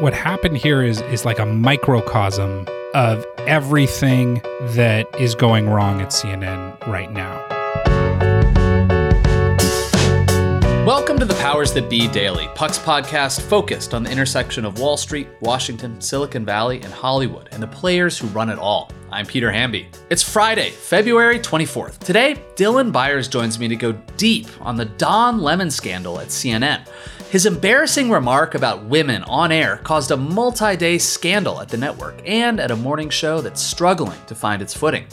What happened here is is like a microcosm of everything that is going wrong at CNN right now. Welcome to the Powers That Be Daily, Puck's podcast focused on the intersection of Wall Street, Washington, Silicon Valley, and Hollywood, and the players who run it all. I'm Peter Hamby. It's Friday, February 24th. Today, Dylan Byers joins me to go deep on the Don Lemon scandal at CNN. His embarrassing remark about women on air caused a multi day scandal at the network and at a morning show that's struggling to find its footing.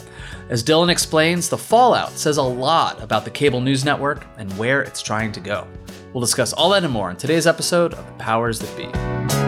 As Dylan explains, the fallout says a lot about the cable news network and where it's trying to go. We'll discuss all that and more in today's episode of The Powers That Be.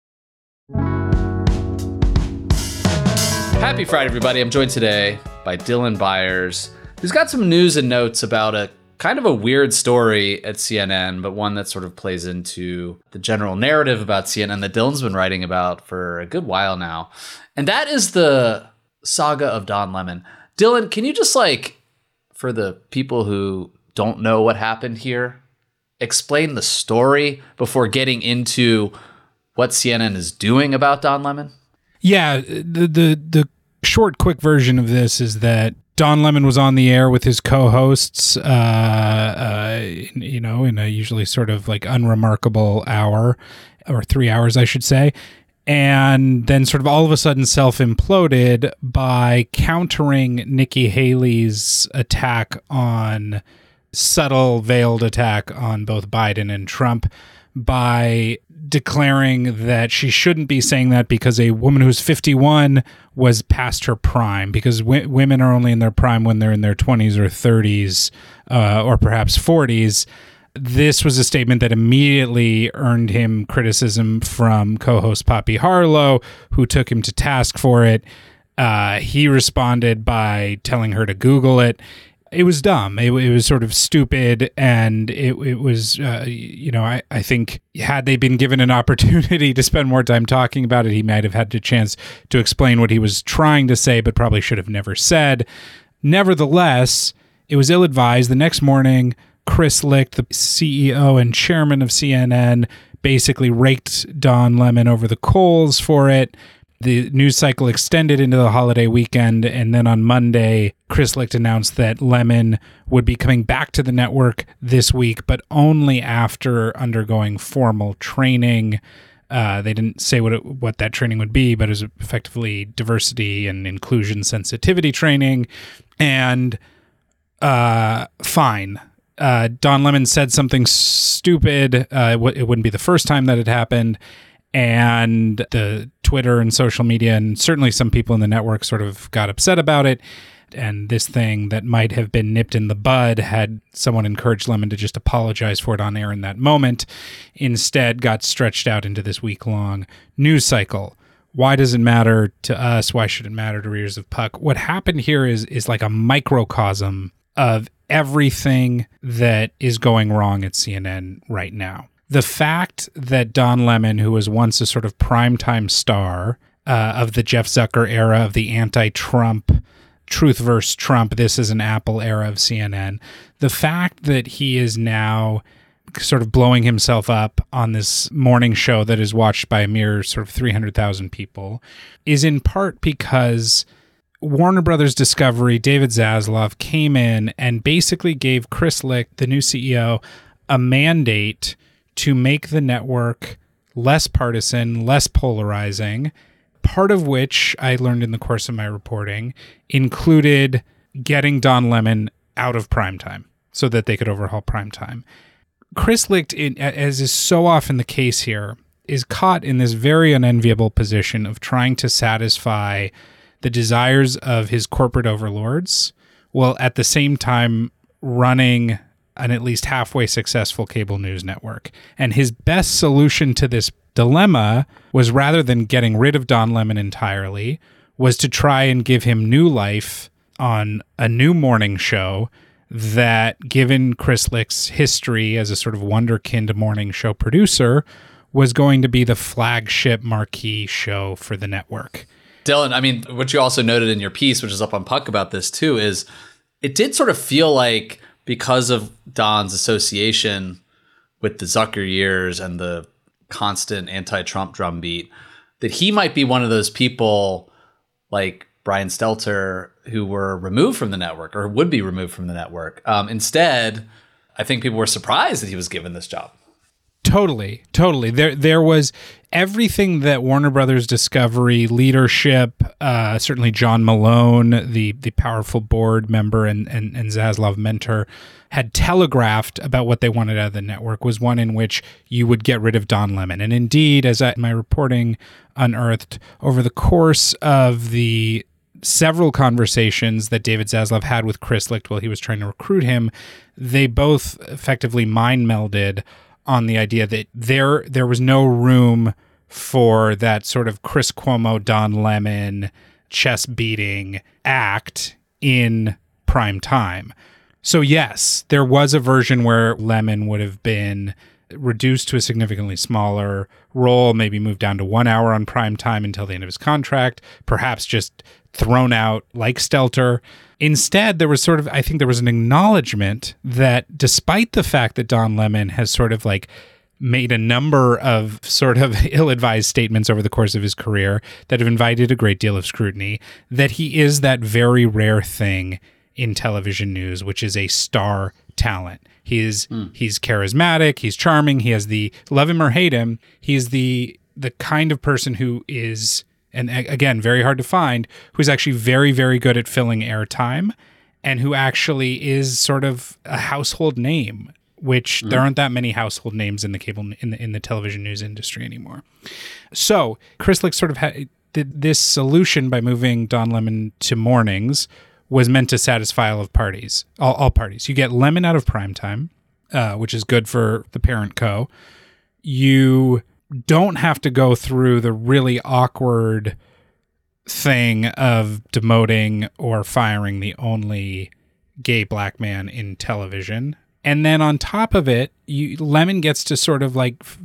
Happy Friday, everybody. I'm joined today by Dylan Byers, who's got some news and notes about a kind of a weird story at CNN, but one that sort of plays into the general narrative about CNN that Dylan's been writing about for a good while now. And that is the saga of Don Lemon. Dylan, can you just like, for the people who don't know what happened here, explain the story before getting into what CNN is doing about Don Lemon? Yeah, the the the short, quick version of this is that Don Lemon was on the air with his co-hosts, uh, uh, you know, in a usually sort of like unremarkable hour or three hours, I should say, and then sort of all of a sudden self imploded by countering Nikki Haley's attack on subtle veiled attack on both Biden and Trump by declaring that she shouldn't be saying that because a woman who's 51 was past her prime because w- women are only in their prime when they're in their 20s or 30s uh, or perhaps 40s this was a statement that immediately earned him criticism from co-host Poppy Harlow who took him to task for it. Uh, he responded by telling her to google it it was dumb. It, it, was sort of stupid, and it, it was, uh, you know, I, I think had they been given an opportunity to spend more time talking about it, he might have had a chance to explain what he was trying to say, but probably should have never said. Nevertheless, it was ill advised. The next morning, Chris Licht, the CEO and chairman of CNN, basically raked Don Lemon over the coals for it the news cycle extended into the holiday weekend, and then on Monday, Chris Licht announced that Lemon would be coming back to the network this week, but only after undergoing formal training. Uh, they didn't say what it, what that training would be, but it was effectively diversity and inclusion sensitivity training. And uh, fine, uh, Don Lemon said something stupid. Uh, it, w- it wouldn't be the first time that it happened and the Twitter and social media, and certainly some people in the network sort of got upset about it. And this thing that might have been nipped in the bud had someone encouraged Lemon to just apologize for it on air in that moment, instead got stretched out into this week long news cycle. Why does it matter to us? Why should it matter to readers of Puck? What happened here is is like a microcosm of everything that is going wrong at CNN right now the fact that Don Lemon, who was once a sort of primetime star uh, of the Jeff Zucker era of the anti-Trump, truth versus Trump, this is an Apple era of CNN, the fact that he is now sort of blowing himself up on this morning show that is watched by a mere sort of 300,000 people is in part because Warner Brothers Discovery, David Zaslav came in and basically gave Chris Licht, the new CEO, a mandate to make the network less partisan, less polarizing. Part of which I learned in the course of my reporting included getting Don Lemon out of primetime so that they could overhaul primetime. Chris Licht, as is so often the case here, is caught in this very unenviable position of trying to satisfy the desires of his corporate overlords while at the same time running an at least halfway successful cable news network. And his best solution to this dilemma was rather than getting rid of Don Lemon entirely, was to try and give him new life on a new morning show that, given Chris Licht's history as a sort of wonderkind morning show producer, was going to be the flagship marquee show for the network. Dylan, I mean, what you also noted in your piece, which is up on Puck about this too, is it did sort of feel like because of Don's association with the Zucker years and the constant anti-Trump drumbeat, that he might be one of those people like Brian Stelter who were removed from the network or would be removed from the network. Um, instead, I think people were surprised that he was given this job. Totally, totally. There, there was everything that Warner Brothers Discovery leadership, uh, certainly John Malone, the the powerful board member and, and and Zaslav mentor, had telegraphed about what they wanted out of the network was one in which you would get rid of Don Lemon. And indeed, as I, my reporting unearthed over the course of the several conversations that David Zaslav had with Chris Licht while he was trying to recruit him, they both effectively mind melded on the idea that there there was no room for that sort of Chris Cuomo, Don Lemon chest beating act in prime time. So yes, there was a version where Lemon would have been reduced to a significantly smaller role, maybe moved down to one hour on prime time until the end of his contract, perhaps just thrown out like Stelter. Instead, there was sort of, I think there was an acknowledgement that despite the fact that Don Lemon has sort of like made a number of sort of ill advised statements over the course of his career that have invited a great deal of scrutiny, that he is that very rare thing in television news, which is a star talent. He is mm. he's charismatic, he's charming, he has the love him or hate him, he's the the kind of person who is and again, very hard to find, who's actually very, very good at filling airtime and who actually is sort of a household name, which mm there aren't that many household names in the cable in the in the television news industry anymore. So Chris Licht sort of had this solution by moving Don Lemon to mornings was meant to satisfy all of parties, all, all parties. You get Lemon out of primetime, uh, which is good for the parent co. You don't have to go through the really awkward thing of demoting or firing the only gay black man in television. And then on top of it, you, Lemon gets to sort of like f-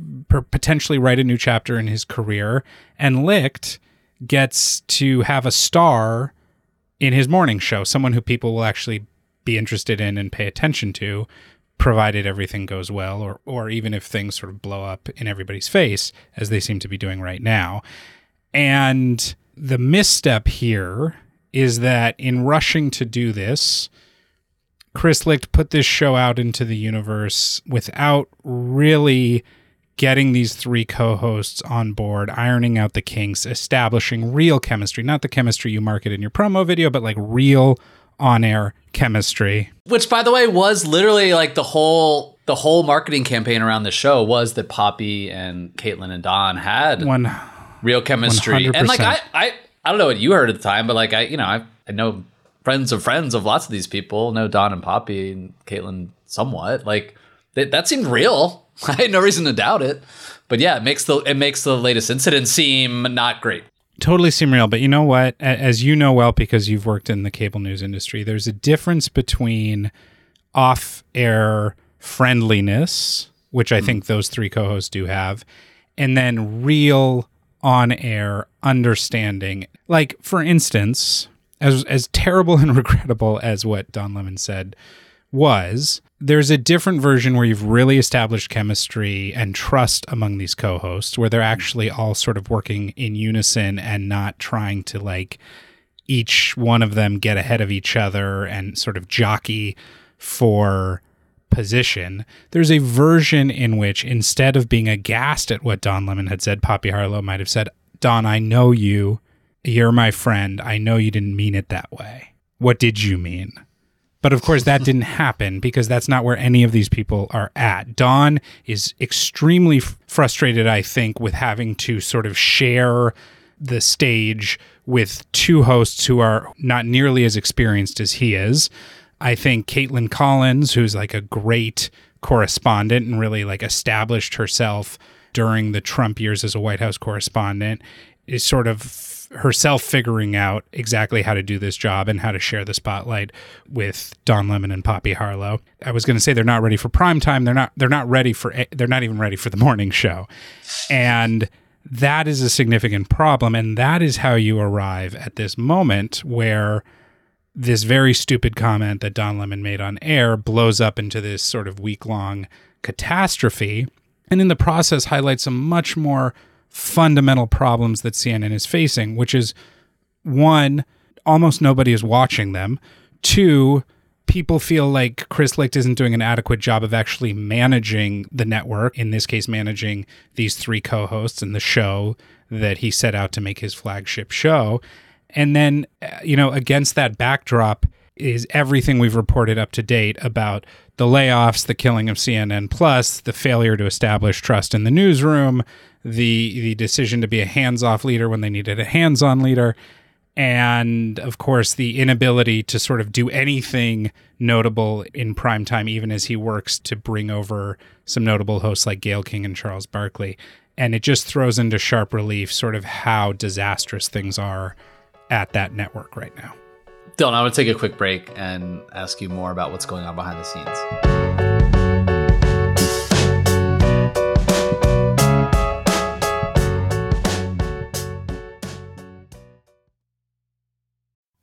potentially write a new chapter in his career, and Licht gets to have a star in his morning show, someone who people will actually be interested in and pay attention to provided everything goes well or or even if things sort of blow up in everybody's face as they seem to be doing right now. And the misstep here is that in rushing to do this, Chris Licht put this show out into the universe without really getting these three co-hosts on board, ironing out the kinks, establishing real chemistry, not the chemistry you market in your promo video, but like real on air chemistry. Which by the way was literally like the whole the whole marketing campaign around the show was that Poppy and Kaitlan and Don had One, real chemistry. 100%. And like I, I I don't know what you heard at the time, but like I you know, I, I know friends of friends of lots of these people, know Don and Poppy and Kaitlan somewhat. Like that seemed real. I had no reason to doubt it. But yeah, it makes the it makes the latest incident seem not great totally seem real. But you know what? As you know well, because you've worked in the cable news industry, there's a difference between off air friendliness, which I mm. think those three co hosts do have, and then real on air understanding. Like, for instance, as, as terrible and regrettable as what Don Lemon said was, there's a different version where you've really established chemistry and trust among these co-hosts where they're actually all sort of working in unison and not trying to like each one of them get ahead of each other and sort of jockey for position. There's a version in which instead of being aghast at what Don Lemon had said, Poppy Harlow might have said, Don, I know you. You're my friend. I know you didn't mean it that way. What did you mean? But of course, that didn't happen because that's not where any of these people are at. Don is extremely frustrated, I think, with having to sort of share the stage with two hosts who are not nearly as experienced as he is. I think Kaitlan Collins, who's like a great correspondent and really like established herself during the Trump years as a White House correspondent, is sort of herself figuring out exactly how to do this job and how to share the spotlight with Don Lemon and Poppy Harlow. I was going to say they're not ready for prime time. They're not. They're not ready for. They're not even ready for the morning show, and that is a significant problem. And that is how you arrive at this moment where this very stupid comment that Don Lemon made on air blows up into this sort of week long catastrophe, and in the process highlights a much more fundamental problems that CNN is facing, which is one, almost nobody is watching them. Two, people feel like Chris Licht isn't doing an adequate job of actually managing the network, in this case, managing these three co hosts and the show that he set out to make his flagship show. And then, uh, you know, against that backdrop is everything we've reported up to date about the layoffs, the killing of CNN Plus, the failure to establish trust in the newsroom, the the decision to be a hands-off leader when they needed a hands-on leader and of course the inability to sort of do anything notable in prime time even as he works to bring over some notable hosts like Gayle King and Charles Barkley and it just throws into sharp relief sort of how disastrous things are at that network right now. Dylan, I want to take a quick break and ask you more about what's going on behind the scenes.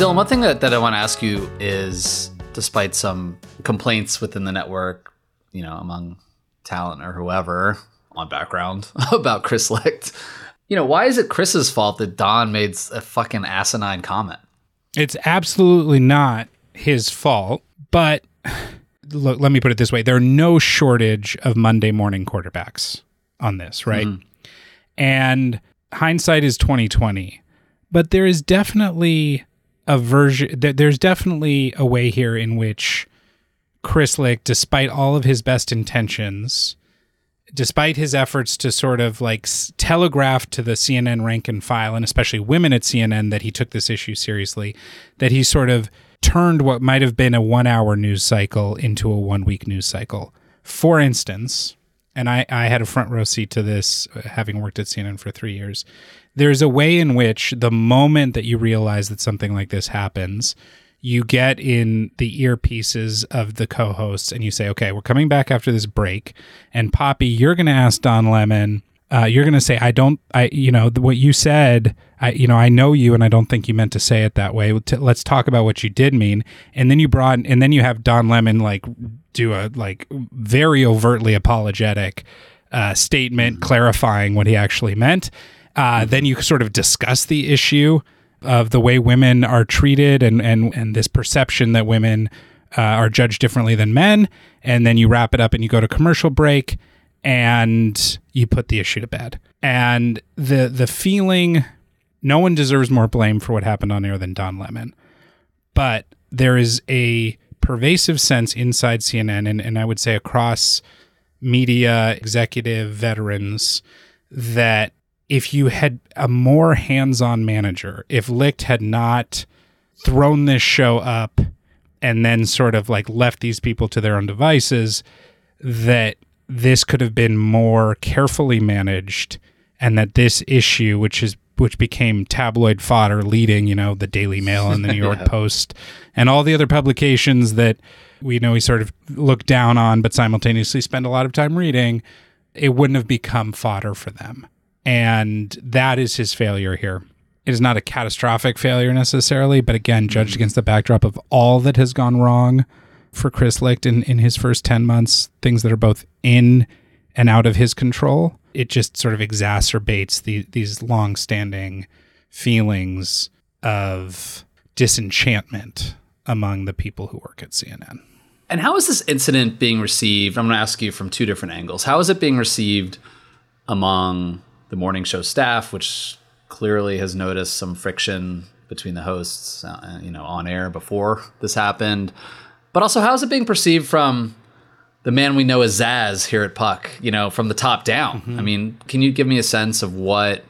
Dylan, one thing that, that I want to ask you is despite some complaints within the network, you know, among talent or whoever on background about Chris Licht, you know, why is it Chris's fault that Don made a fucking asinine comment? It's absolutely not his fault, but look, let me put it this way. There are no shortage of Monday morning quarterbacks on this, right? Mm-hmm. And hindsight is 2020. But there is definitely a version. there's definitely a way here in which Chris Licht, despite all of his best intentions, despite his efforts to sort of like telegraph to the CNN rank and file, and especially women at CNN, that he took this issue seriously, that he sort of turned what might have been a one hour news cycle into a one week news cycle. For instance, and I, I had a front row seat to this, uh, having worked at CNN for three years there's a way in which the moment that you realize that something like this happens, you get in the earpieces of the co-hosts and you say, "Okay, we're coming back after this break." And Poppy, you're going to ask Don Lemon. Uh, you're going to say, "I don't. I, you know, what you said. I, you know, I know you, and I don't think you meant to say it that way. Let's talk about what you did mean." And then you brought, and then you have Don Lemon like do a like very overtly apologetic uh, statement clarifying what he actually meant uh, then you sort of discuss the issue of the way women are treated and and and this perception that women uh, are judged differently than men. And then you wrap it up and you go to commercial break and you put the issue to bed. And the the feeling, no one deserves more blame for what happened on air than Don Lemon, but there is a pervasive sense inside CNN and, and I would say across media executive veterans that if you had a more hands-on manager, if Licht had not thrown this show up and then sort of like left these people to their own devices, that this could have been more carefully managed and that this issue, which is which became tabloid fodder, leading you know the Daily Mail and the New York yeah. Post and all the other publications that we know he sort of looked down on, but simultaneously spend a lot of time reading. It wouldn't have become fodder for them, and that is his failure here. It is not a catastrophic failure necessarily, but again, judged mm-hmm. against the backdrop of all that has gone wrong for Chris Licht in, in his first 10 months, things that are both in and out of his control, it just sort of exacerbates the, these long standing feelings of disenchantment among the people who work at CNN. And how is this incident being received? I'm going to ask you from two different angles. How is it being received among the morning show staff, which clearly has noticed some friction between the hosts, uh, you know, on air before this happened? But also, how is it being perceived from the man we know as Zaz here at Puck? You know, from the top down. Mm-hmm. I mean, can you give me a sense of what?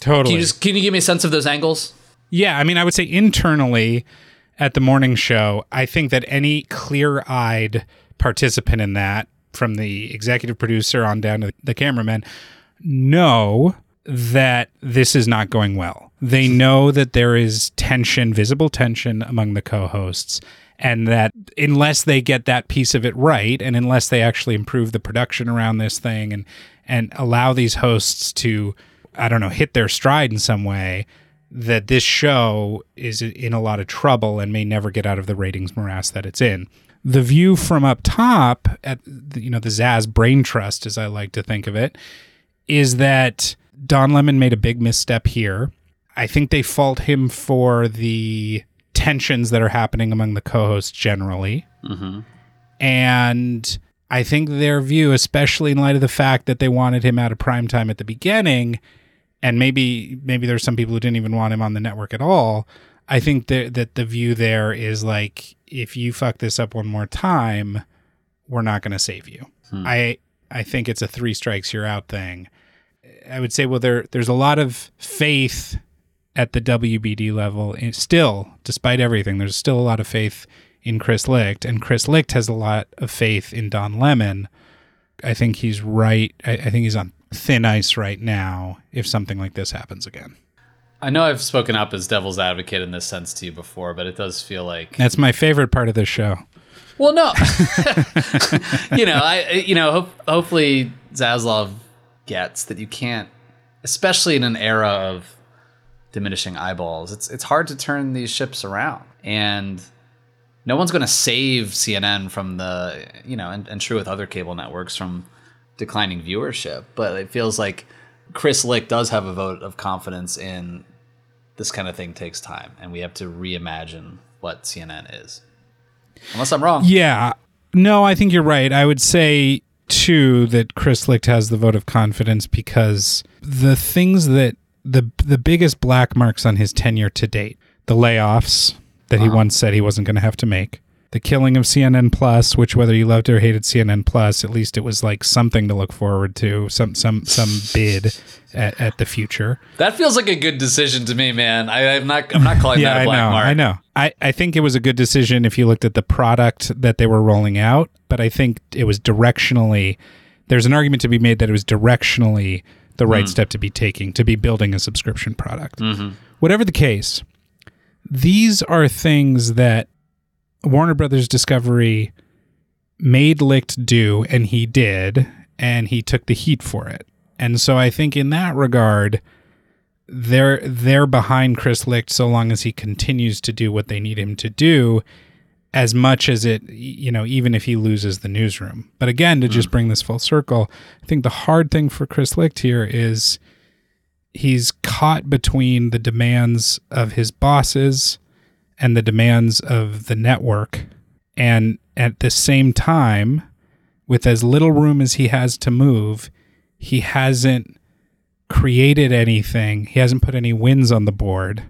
Totally. Can you just can you give me a sense of those angles? Yeah, I mean, I would say internally at the morning show, I think that any clear-eyed participant in that, from the executive producer on down to the cameraman, know that this is not going well. They know that there is tension, visible tension among the co-hosts and that unless they get that piece of it right and unless they actually improve the production around this thing and and allow these hosts to i don't know hit their stride in some way that this show is in a lot of trouble and may never get out of the ratings morass that it's in the view from up top at the, you know the zaz brain trust as i like to think of it is that don lemon made a big misstep here i think they fault him for the tensions that are happening among the co-hosts generally. Mm-hmm. And I think their view, especially in light of the fact that they wanted him out of prime time at the beginning, and maybe maybe there's some people who didn't even want him on the network at all. I think that that the view there is like, if you fuck this up one more time, we're not going to save you. Hmm. I I think it's a three strikes you're out thing. I would say, well, there there's a lot of faith at the WBD level, eh, still, despite everything, there's still a lot of faith in Chris Licht, and Chris Licht has a lot of faith in Don Lemon. I think he's right. I, I think he's on thin ice right now if something like this happens again. I know I've spoken up as devil's advocate in this sense to you before, but it does feel like that's my favorite part of this show. Well, no, you know, I you know, hopefully Zaslav gets that you can't, especially in an era of diminishing eyeballs. It's it's hard to turn these ships around, and no one's going to save CNN from the you know, and, and true with other cable networks from declining viewership. But it feels like Chris Licht does have a vote of confidence in this kind of thing takes time, and we have to reimagine what CNN is. Unless I'm wrong. Yeah. No, I think you're right. I would say too that Chris Licht has the vote of confidence because the things that the the biggest black marks on his tenure to date: the layoffs that uh-huh. he once said he wasn't going to have to make, the killing of CNN Plus, which whether you loved or hated CNN Plus, at least it was like something to look forward to, some some some bid at, at the future. That feels like a good decision to me, man. I, am not I'm not calling yeah, that a black I know, mark. I know. I, I think it was a good decision if you looked at the product that they were rolling out, but I think it was directionally. There's an argument to be made that it was directionally the right mm. step to be taking to be building a subscription product. Mm-hmm. Whatever the case, these are things that Warner Brothers Discovery made Licht do, and he did, and he took the heat for it. And so I think in that regard, they're they're behind Chris Licht so long as he continues to do what they need him to do as much as it, you know, even if he loses the newsroom. But again, to mm. just bring this full circle, I think the hard thing for Chris Licht here is he's caught between the demands of his bosses and the demands of the network. And at the same time, with as little room as he has to move, he hasn't created anything. He hasn't put any wins on the board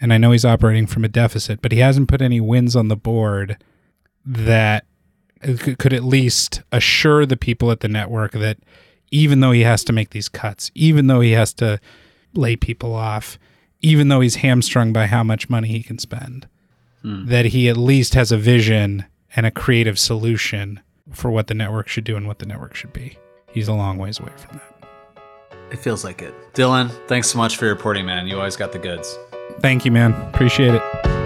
and I know he's operating from a deficit, but he hasn't put any wins on the board that could at least assure the people at the network that even though he has to make these cuts, even though he has to lay people off, even though he's hamstrung by how much money he can spend, hmm. that he at least has a vision and a creative solution for what the network should do and what the network should be. He's a long ways away from that. It feels like it. Dylan, thanks so much for your reporting, man. You always got the goods. Thank you, man. Appreciate it.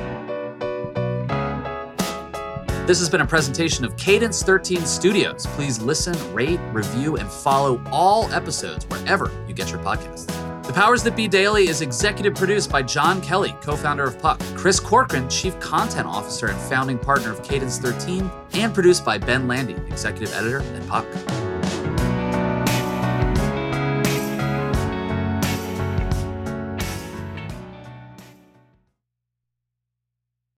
This has been a presentation of Cadence 13 Studios. Please listen, rate, review, and follow all episodes wherever you get your podcasts. The Powers That Be Daily is executive produced by Jon Kelly, co founder of Puck, Chris Corcoran, chief content officer and founding partner of Cadence 13, and produced by Ben Landy, executive editor at Puck.